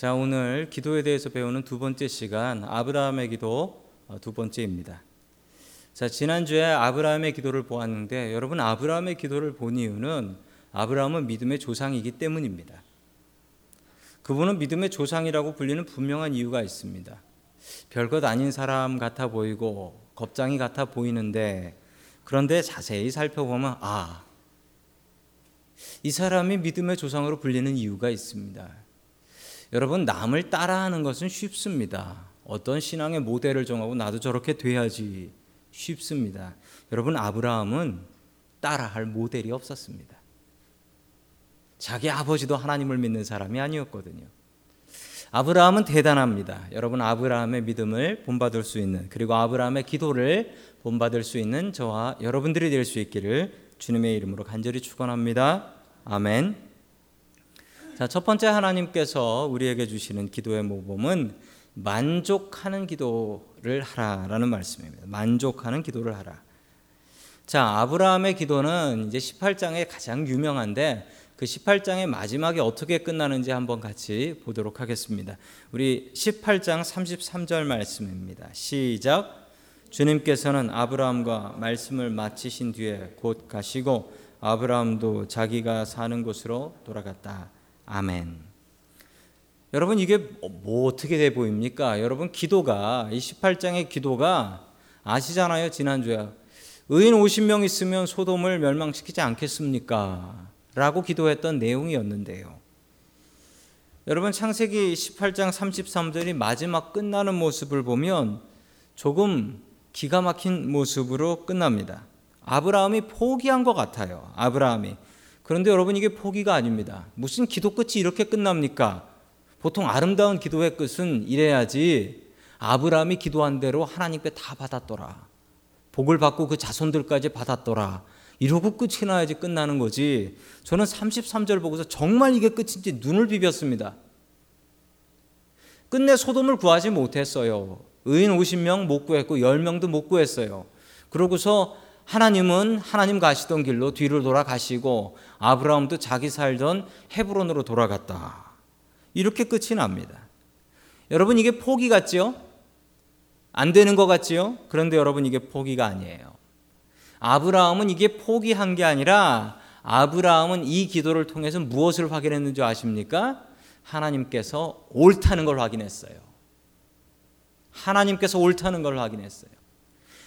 자, 오늘 기도에 대해서 배우는 두 번째 시간 아브라함의 기도 어, 두 번째입니다. 자, 지난주에 아브라함의 기도를 보았는데 여러분 아브라함의 기도를 본 이유는 아브라함은 믿음의 조상이기 때문입니다. 그분은 믿음의 조상이라고 불리는 분명한 이유가 있습니다. 별것 아닌 사람 같아 보이고 겁장이 같아 보이는데 그런데 자세히 살펴보면 아, 이 사람이 믿음의 조상으로 불리는 이유가 있습니다. 여러분 남을 따라하는 것은 쉽습니다. 어떤 신앙의 모델을 정하고 나도 저렇게 돼야지 쉽습니다. 여러분 아브라함은 따라할 모델이 없었습니다. 자기 아버지도 하나님을 믿는 사람이 아니었거든요. 아브라함은 대단합니다. 여러분 아브라함의 믿음을 본받을 수 있는 그리고 아브라함의 기도를 본받을 수 있는 저와 여러분들이 될 수 있기를 주님의 이름으로 간절히 축원합니다. 아멘. 자, 첫 번째 하나님께서 우리에게 주시는 기도의 모범은 만족하는 기도를 하라라는 말씀입니다. 만족하는 기도를 하라. 자, 아브라함의 기도는 이제 18장에 가장 유명한데 그 18장의 마지막에 어떻게 끝나는지 한번 같이 보도록 하겠습니다. 우리 18장 33절 말씀입니다. 시작. 주님께서는 아브라함과 말씀을 마치신 뒤에 곧 가시고 아브라함도 자기가 사는 곳으로 돌아갔다. 아멘. 여러분 이게 뭐 어떻게 돼 보입니까? 여러분 기도가 이 18장의 기도가 아시잖아요. 지난주에 의인 50명 있으면 소돔을 멸망시키지 않겠습니까? 라고 기도했던 내용이었는데요. 여러분 창세기 18장 33절이 마지막 끝나는 모습을 보면 조금 기가 막힌 모습으로 끝납니다. 아브라함이 포기한 것 같아요. 아브라함이 그런데 여러분 이게 포기가 아닙니다. 무슨 기도 끝이 이렇게 끝납니까? 보통 아름다운 기도의 끝은 이래야지 아브라함이 기도한 대로 하나님께 다 받았더라. 복을 받고 그 자손들까지 받았더라. 이러고 끝이 나야지 끝나는 거지. 저는 33절 보고서 정말 이게 끝인지 눈을 비볐습니다. 끝내 소돔을 구하지 못했어요. 의인 50명 못 구했고 10명도 못 구했어요. 그러고서 하나님은 하나님 가시던 길로 뒤를 돌아가시고 아브라함도 자기 살던 헤브론으로 돌아갔다. 이렇게 끝이 납니다. 여러분 이게 포기 같지요? 안 되는 것 같지요? 그런데 여러분 이게 포기가 아니에요. 아브라함은 이게 포기한 게 아니라 아브라함은 이 기도를 통해서 무엇을 확인했는지 아십니까? 하나님께서 옳다는 걸 확인했어요. 하나님께서 옳다는 걸 확인했어요.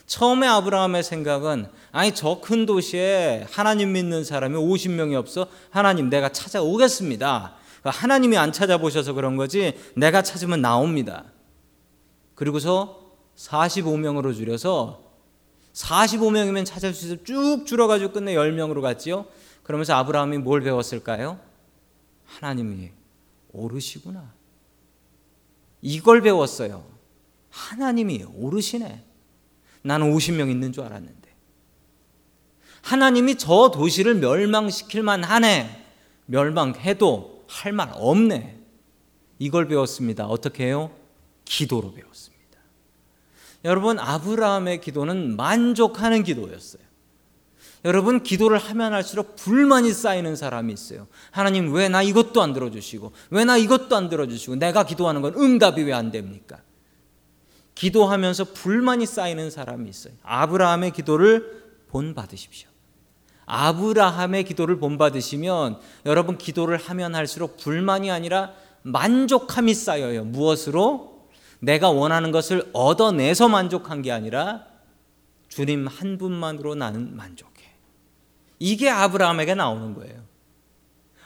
처음에 아브라함의 생각은 아니 저 큰 도시에 하나님 믿는 사람이 50명이 없어 하나님 내가 찾아오겠습니다. 하나님이 안 찾아보셔서 그런 거지 내가 찾으면 나옵니다. 그리고서 45명으로 줄여서 45명이면 찾을 수 있어 쭉 줄어가지고 끝내 10명으로 갔지요. 그러면서 아브라함이 뭘 배웠을까요? 하나님이 오르시구나. 이걸 배웠어요. 하나님이 오르시네. 나는 50명 있는 줄 알았는데. 하나님이 저 도시를 멸망시킬 만하네. 멸망해도 할 말 없네. 이걸 배웠습니다. 어떻게 해요? 기도로 배웠습니다. 여러분, 아브라함의 기도는 만족하는 기도였어요. 여러분, 기도를 하면 할수록 불만이 쌓이는 사람이 있어요. 하나님, 왜 나 이것도 안 들어주시고, 왜 나 이것도 안 들어주시고, 내가 기도하는 건 응답이 왜 안 됩니까? 기도하면서 불만이 쌓이는 사람이 있어요. 아브라함의 기도를 본받으십시오. 아브라함의 기도를 본받으시면 여러분 기도를 하면 할수록 불만이 아니라 만족함이 쌓여요. 무엇으로? 내가 원하는 것을 얻어내서 만족한 게 아니라 주님 한 분만으로 나는 만족해. 이게 아브라함에게 나오는 거예요.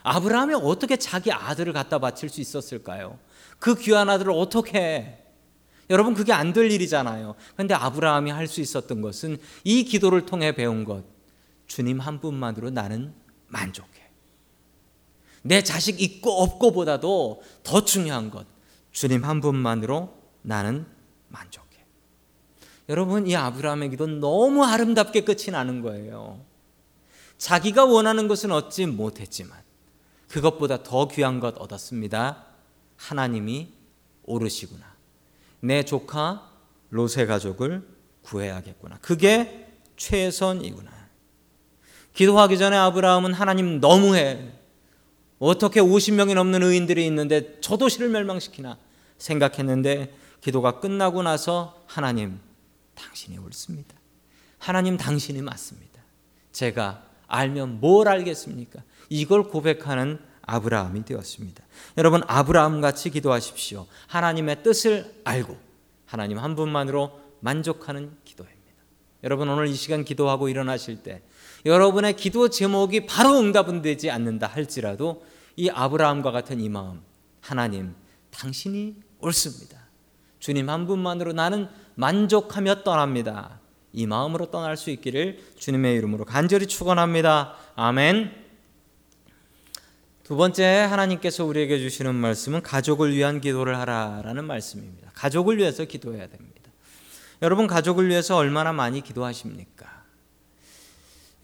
아브라함이 어떻게 자기 아들을 갖다 바칠 수 있었을까요? 그 귀한 아들을 어떻게 여러분 그게 안 될 일이잖아요. 그런데 아브라함이 할 수 있었던 것은 이 기도를 통해 배운 것. 주님 한 분만으로 나는 만족해. 내 자식 있고 없고보다도 더 중요한 것. 주님 한 분만으로 나는 만족해. 여러분 이 아브라함의 기도 너무 아름답게 끝이 나는 거예요. 자기가 원하는 것은 얻지 못했지만 그것보다 더 귀한 것 얻었습니다. 하나님이 오르시구나. 내 조카 로세 가족을 구해야겠구나. 그게 최선이구나. 기도하기 전에 아브라함은 하나님 너무해. 어떻게 50명이 넘는 의인들이 있는데 저 도시를 멸망시키나 생각했는데 기도가 끝나고 나서 하나님 당신이 옳습니다. 하나님 당신이 맞습니다. 제가 알면 뭘 알겠습니까? 이걸 고백하는 아브라함이 되었습니다. 여러분 아브라함 같이 기도하십시오. 하나님의 뜻을 알고 하나님 한 분만으로 만족하는 기도입니다. 여러분 오늘 이 시간 기도하고 일어나실 때 여러분의 기도 제목이 바로 응답은 되지 않는다 할지라도 이 아브라함과 같은 이 마음 하나님 당신이 옳습니다. 주님 한 분만으로 나는 만족하며 떠납니다. 이 마음으로 떠날 수 있기를 주님의 이름으로 간절히 축원합니다. 아멘. 두 번째 하나님께서 우리에게 주시는 말씀은 가족을 위한 기도를 하라라는 말씀입니다. 가족을 위해서 기도해야 됩니다. 여러분 가족을 위해서 얼마나 많이 기도하십니까?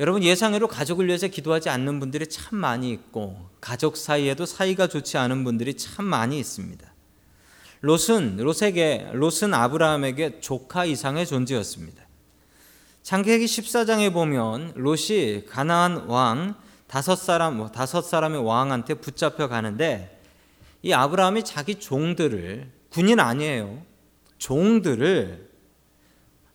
여러분 예상외로 가족을 위해서 기도하지 않는 분들이 참 많이 있고 가족 사이에도 사이가 좋지 않은 분들이 참 많이 있습니다. 롯은 롯에게 롯은 아브라함에게 조카 이상의 존재였습니다. 창세기 14장에 보면 롯이 가나안 왕 다섯 사람 뭐 다섯 사람의 왕한테 붙잡혀 가는데 이 아브라함이 자기 종들을 군인 아니에요. 종들을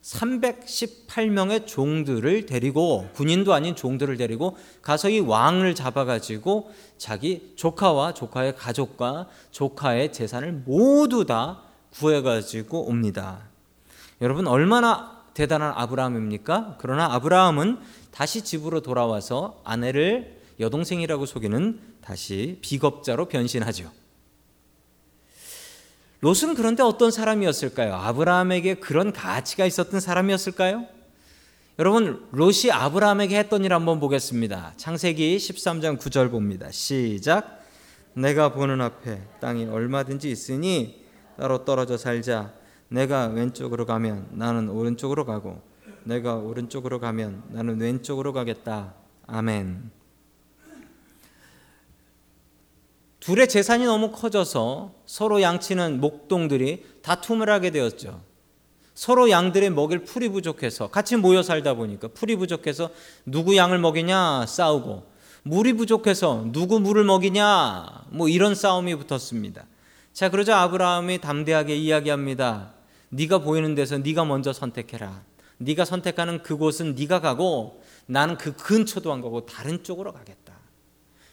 318명의 종들을 데리고 군인도 아닌 종들을 데리고 가서 이 왕을 잡아가지고 자기 조카와 조카의 가족과 조카의 재산을 모두 다 구해가지고 옵니다. 여러분 얼마나 대단한 아브라함입니까? 그러나 아브라함은 다시 집으로 돌아와서 아내를 여동생이라고 속이는 다시 비겁자로 변신하죠. 롯은 그런데 어떤 사람이었을까요? 아브라함에게 그런 가치가 있었던 사람이었을까요? 여러분, 롯이 아브라함에게 했던 일 한번 보겠습니다. 창세기 13장 9절 봅니다. 시작. 내가 보는 앞에 땅이 얼마든지 있으니 따로 떨어져 살자. 내가 왼쪽으로 가면 나는 오른쪽으로 가고 내가 오른쪽으로 가면 나는 왼쪽으로 가겠다. 아멘. 둘의 재산이 너무 커져서 서로 양치는 목동들이 다툼을 하게 되었죠. 서로 양들의 먹일 풀이 부족해서 같이 모여 살다 보니까 풀이 부족해서 누구 양을 먹이냐 싸우고 물이 부족해서 누구 물을 먹이냐 뭐 이런 싸움이 붙었습니다. 자 그러자 아브라함이 담대하게 이야기합니다. 네가 보이는 데서 네가 먼저 선택해라. 네가 선택하는 그곳은 네가 가고 나는 그 근처도 안 가고 다른 쪽으로 가겠다.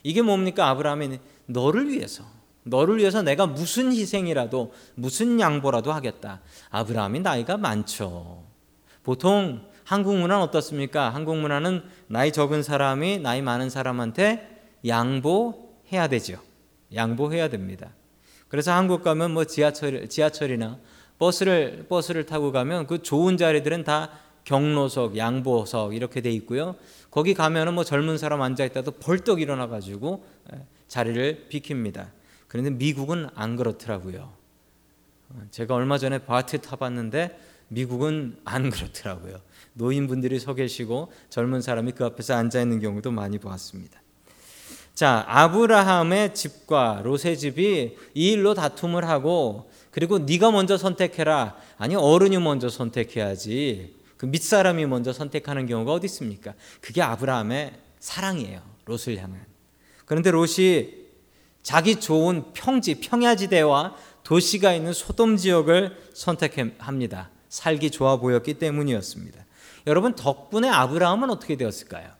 이게 뭡니까 아브라함이 너를 위해서 너를 위해서 내가 무슨 희생이라도 무슨 양보라도 하겠다. 아브라함이 나이가 많죠. 보통 한국 문화는 어떻습니까? 한국 문화는 나이 적은 사람이 나이 많은 사람한테 양보해야 되죠. 양보해야 됩니다. 그래서 한국 가면 뭐 지하철 지하철이나 버스를 버스를 타고 가면 그 좋은 자리들은 다 경로석, 양보석 이렇게 돼 있고요. 거기 가면은 뭐 젊은 사람 앉아 있다도 벌떡 일어나 가지고 자리를 비킵니다. 그런데 미국은 안 그렇더라고요. 제가 얼마 전에 바트 타봤는데 미국은 안 그렇더라고요. 노인분들이 서 계시고 젊은 사람이 그 앞에서 앉아 있는 경우도 많이 보았습니다. 자, 아브라함의 집과 롯의 집이 이 일로 다툼을 하고 그리고 네가 먼저 선택해라. 아니 어른이 먼저 선택해야지. 그 밑사람이 먼저 선택하는 경우가 어디 있습니까? 그게 아브라함의 사랑이에요. 롯을 향한. 그런데 롯이 자기 좋은 평지, 평야지대와 도시가 있는 소돔 지역을 선택합니다. 살기 좋아 보였기 때문이었습니다. 여러분 덕분에 아브라함은 어떻게 되었을까요?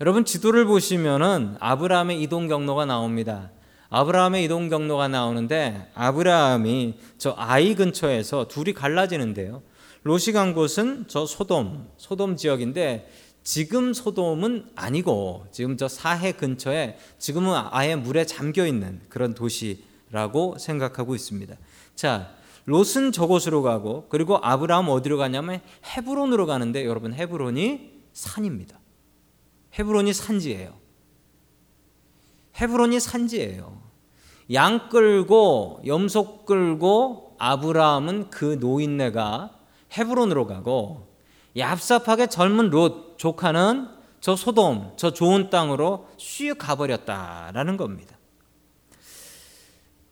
여러분 지도를 보시면은 아브라함의 이동 경로가 나옵니다. 아브라함의 이동 경로가 나오는데 아브라함이 저 아이 근처에서 둘이 갈라지는데요. 롯이 간 곳은 저 소돔, 소돔 지역인데 지금 소돔은 아니고 지금 저 사해 근처에 지금은 아예 물에 잠겨 있는 그런 도시라고 생각하고 있습니다. 자, 롯은 저곳으로 가고 그리고 아브라함 어디로 가냐면 헤브론으로 가는데 여러분 헤브론이 산입니다. 헤브론이 산지예요. 헤브론이 산지예요. 양 끌고 염소 끌고 아브라함은 그 노인네가 헤브론으로 가고 얍삽하게 젊은 롯 조카는 저 소돔, 저 좋은 땅으로 슉 가버렸다라는 겁니다.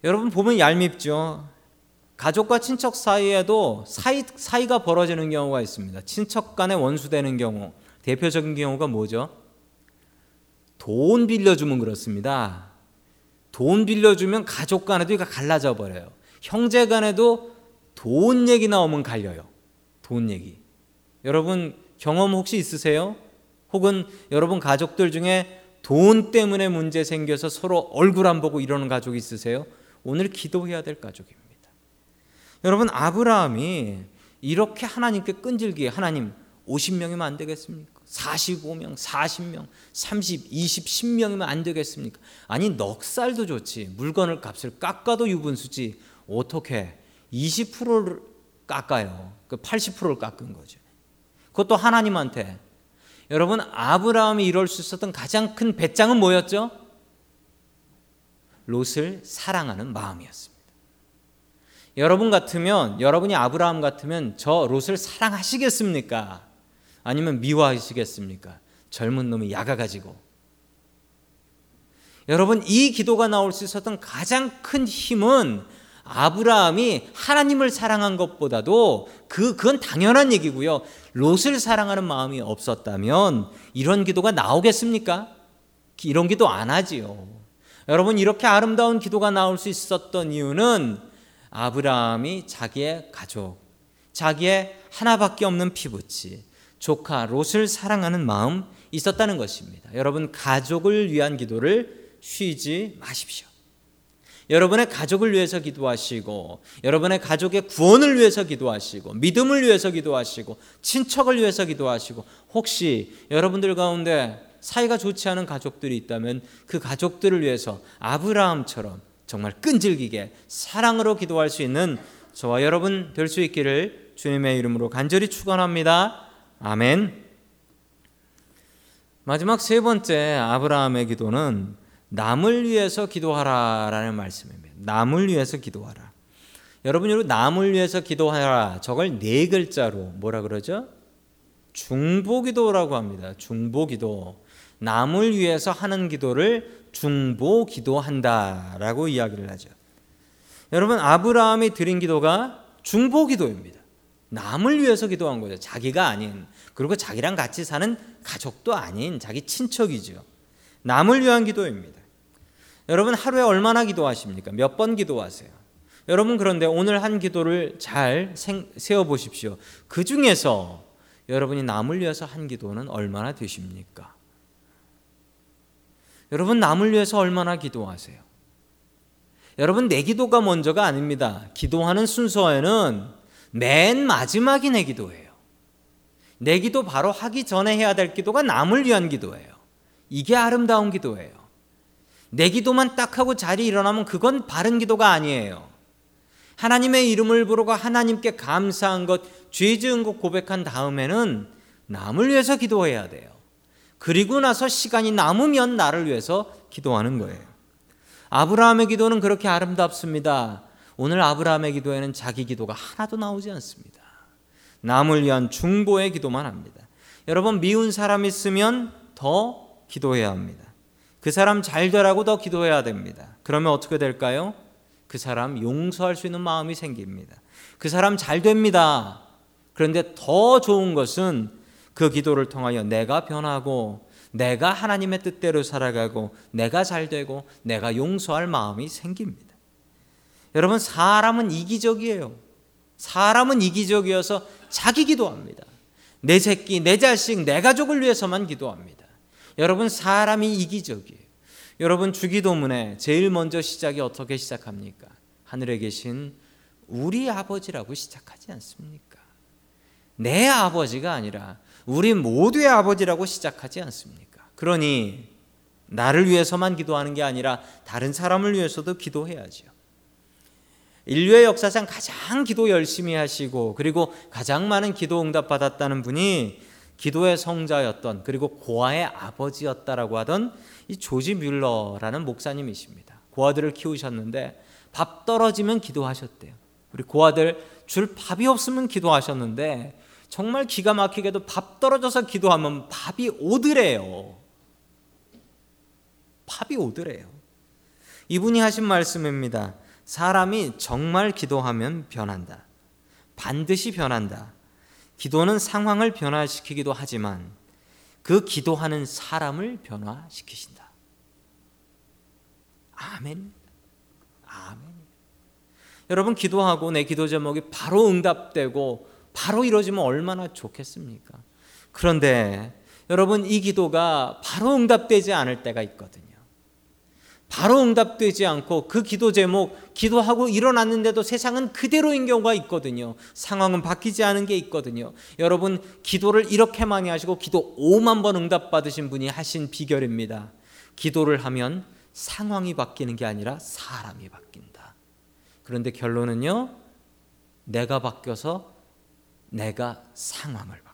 여러분 보면 얄밉죠. 가족과 친척 사이에도 사이, 사이가 벌어지는 경우가 있습니다. 친척 간에 원수되는 경우. 대표적인 경우가 뭐죠? 돈 빌려주면 그렇습니다. 돈 빌려주면 가족 간에도 이거 갈라져 버려요. 형제 간에도 돈 얘기 나오면 갈려요. 돈 얘기. 여러분 경험 혹시 있으세요? 혹은 여러분 가족들 중에 돈 때문에 문제 생겨서 서로 얼굴 안 보고 이러는 가족 있으세요? 오늘 기도해야 될 가족입니다. 여러분 아브라함이 이렇게 하나님께 끈질기게 하나님 50명이면 안 되겠습니까? 45명, 40명, 30, 20, 10명이면 안 되겠습니까? 아니 넉살도 좋지. 물건을 값을 깎아도 유분수지. 어떻게 20%를 깎아요. 그 80%를 깎은 거죠. 그것도 하나님한테. 여러분 아브라함이 이럴 수 있었던 가장 큰 배짱은 뭐였죠? 롯을 사랑하는 마음이었습니다. 여러분 같으면 여러분이 아브라함 같으면 저 롯을 사랑하시겠습니까? 아니면 미워하시겠습니까? 젊은 놈이 야가 가지고. 여러분 이 기도가 나올 수 있었던 가장 큰 힘은 아브라함이 하나님을 사랑한 것보다도 그 그건 당연한 얘기고요. 롯을 사랑하는 마음이 없었다면 이런 기도가 나오겠습니까? 이런 기도 안 하지요. 여러분 이렇게 아름다운 기도가 나올 수 있었던 이유는 아브라함이 자기의 가족, 자기의 하나밖에 없는 피부치, 조카 롯을 사랑하는 마음 있었다는 것입니다. 여러분 가족을 위한 기도를 쉬지 마십시오. 여러분의 가족을 위해서 기도하시고 여러분의 가족의 구원을 위해서 기도하시고 믿음을 위해서 기도하시고 친척을 위해서 기도하시고 혹시 여러분들 가운데 사이가 좋지 않은 가족들이 있다면 그 가족들을 위해서 아브라함처럼 정말 끈질기게 사랑으로 기도할 수 있는 저와 여러분 될 수 있기를 주님의 이름으로 간절히 축원합니다. 아멘. 마지막 세 번째 아브라함의 기도는 남을 위해서 기도하라라는 말씀입니다. 남을 위해서 기도하라. 여러분 여러분 남을 위해서 기도하라. 저걸 네 글자로 뭐라 그러죠? 중보기도라고 합니다. 중보기도. 남을 위해서 하는 기도를 중보기도한다라고 이야기를 하죠. 여러분 아브라함이 드린 기도가 중보기도입니다. 남을 위해서 기도한 거죠. 자기가 아닌 그리고 자기랑 같이 사는 가족도 아닌 자기 친척이죠. 남을 위한 기도입니다. 여러분 하루에 얼마나 기도하십니까? 몇 번 기도하세요? 여러분 그런데 오늘 한 기도를 잘 세워 보십시오. 그 중에서 여러분이 남을 위해서 한 기도는 얼마나 되십니까? 여러분 남을 위해서 얼마나 기도하세요? 여러분 내 기도가 먼저가 아닙니다. 기도하는 순서에는 맨 마지막이 내 기도예요. 내 기도 바로 하기 전에 해야 될 기도가 남을 위한 기도예요. 이게 아름다운 기도예요. 내 기도만 딱 하고 자리 일어나면 그건 바른 기도가 아니에요. 하나님의 이름을 부르고 하나님께 감사한 것, 죄 지은 것 고백한 다음에는 남을 위해서 기도해야 돼요. 그리고 나서 시간이 남으면 나를 위해서 기도하는 거예요. 아브라함의 기도는 그렇게 아름답습니다. 오늘 아브라함의 기도에는 자기 기도가 하나도 나오지 않습니다. 남을 위한 중보의 기도만 합니다. 여러분 미운 사람 있으면 더 기도해야 합니다. 그 사람 잘 되라고 더 기도해야 됩니다. 그러면 어떻게 될까요? 그 사람 용서할 수 있는 마음이 생깁니다. 그 사람 잘 됩니다. 그런데 더 좋은 것은 그 기도를 통하여 내가 변하고 내가 하나님의 뜻대로 살아가고 내가 잘 되고 내가 용서할 마음이 생깁니다. 여러분 사람은 이기적이에요. 사람은 이기적이어서 자기 기도합니다. 내 새끼, 내 자식, 내 가족을 위해서만 기도합니다. 여러분 사람이 이기적이에요. 여러분 주기도문에 제일 먼저 시작이 어떻게 시작합니까? 하늘에 계신 우리 아버지라고 시작하지 않습니까? 내 아버지가 아니라 우리 모두의 아버지라고 시작하지 않습니까? 그러니 나를 위해서만 기도하는 게 아니라 다른 사람을 위해서도 기도해야죠. 인류의 역사상 가장 기도 열심히 하시고 그리고 가장 많은 기도 응답 받았다는 분이 기도의 성자였던 그리고 고아의 아버지였다라고 하던 이 조지 뮬러라는 목사님이십니다. 고아들을 키우셨는데 밥 떨어지면 기도하셨대요. 우리 고아들 줄 밥이 없으면 기도하셨는데 정말 기가 막히게도 밥 떨어져서 기도하면 밥이 오더래요. 밥이 오더래요. 이분이 하신 말씀입니다. 사람이 정말 기도하면 변한다. 반드시 변한다. 기도는 상황을 변화시키기도 하지만 그 기도하는 사람을 변화시키신다. 아멘. 아멘. 여러분 기도하고 내 기도 제목이 바로 응답되고 바로 이루어지면 얼마나 좋겠습니까? 그런데 여러분 이 기도가 바로 응답되지 않을 때가 있거든요. 바로 응답되지 않고 그 기도 제목 기도하고 일어났는데도 세상은 그대로인 경우가 있거든요. 상황은 바뀌지 않은 게 있거든요. 여러분 기도를 이렇게 많이 하시고 기도 5만 번 응답 받으신 분이 하신 비결입니다. 기도를 하면 상황이 바뀌는 게 아니라 사람이 바뀐다. 그런데 결론은요. 내가 바뀌어서 내가 상황을 바꿔요.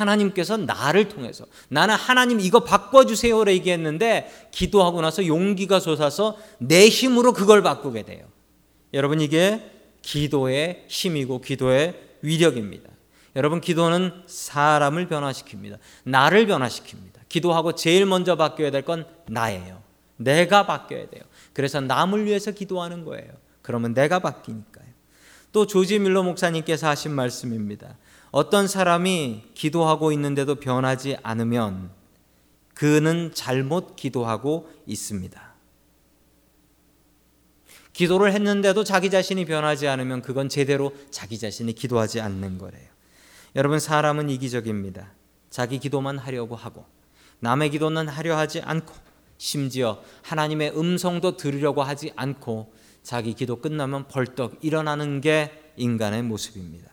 하나님께서 나를 통해서 나는 하나님 이거 바꿔주세요라 얘기했는데 기도하고 나서 용기가 솟아서 내 힘으로 그걸 바꾸게 돼요. 여러분 이게 기도의 힘이고 기도의 위력입니다. 여러분 기도는 사람을 변화시킵니다. 나를 변화시킵니다. 기도하고 제일 먼저 바뀌어야 될 건 나예요. 내가 바뀌어야 돼요. 그래서 남을 위해서 기도하는 거예요. 그러면 내가 바뀌니까요. 또 조지 밀러 목사님께서 하신 말씀입니다. 어떤 사람이 기도하고 있는데도 변하지 않으면 그는 잘못 기도하고 있습니다. 기도를 했는데도 자기 자신이 변하지 않으면 그건 제대로 자기 자신이 기도하지 않는 거래요. 여러분 사람은 이기적입니다. 자기 기도만 하려고 하고 남의 기도는 하려 하지 않고 심지어 하나님의 음성도 들으려고 하지 않고 자기 기도 끝나면 벌떡 일어나는 게 인간의 모습입니다.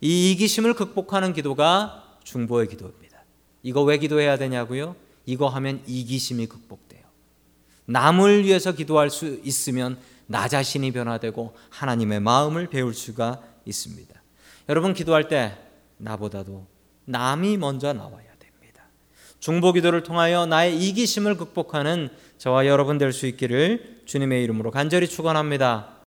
이 이기심을 극복하는 기도가 중보의 기도입니다. 이거 왜 기도해야 되냐고요? 이거 하면 이기심이 극복돼요. 남을 위해서 기도할 수 있으면 나 자신이 변화되고 하나님의 마음을 배울 수가 있습니다. 여러분 기도할 때 나보다도 남이 먼저 나와야 됩니다. 중보 기도를 통하여 나의 이기심을 극복하는 저와 여러분 될 수 있기를 주님의 이름으로 간절히 축원합니다.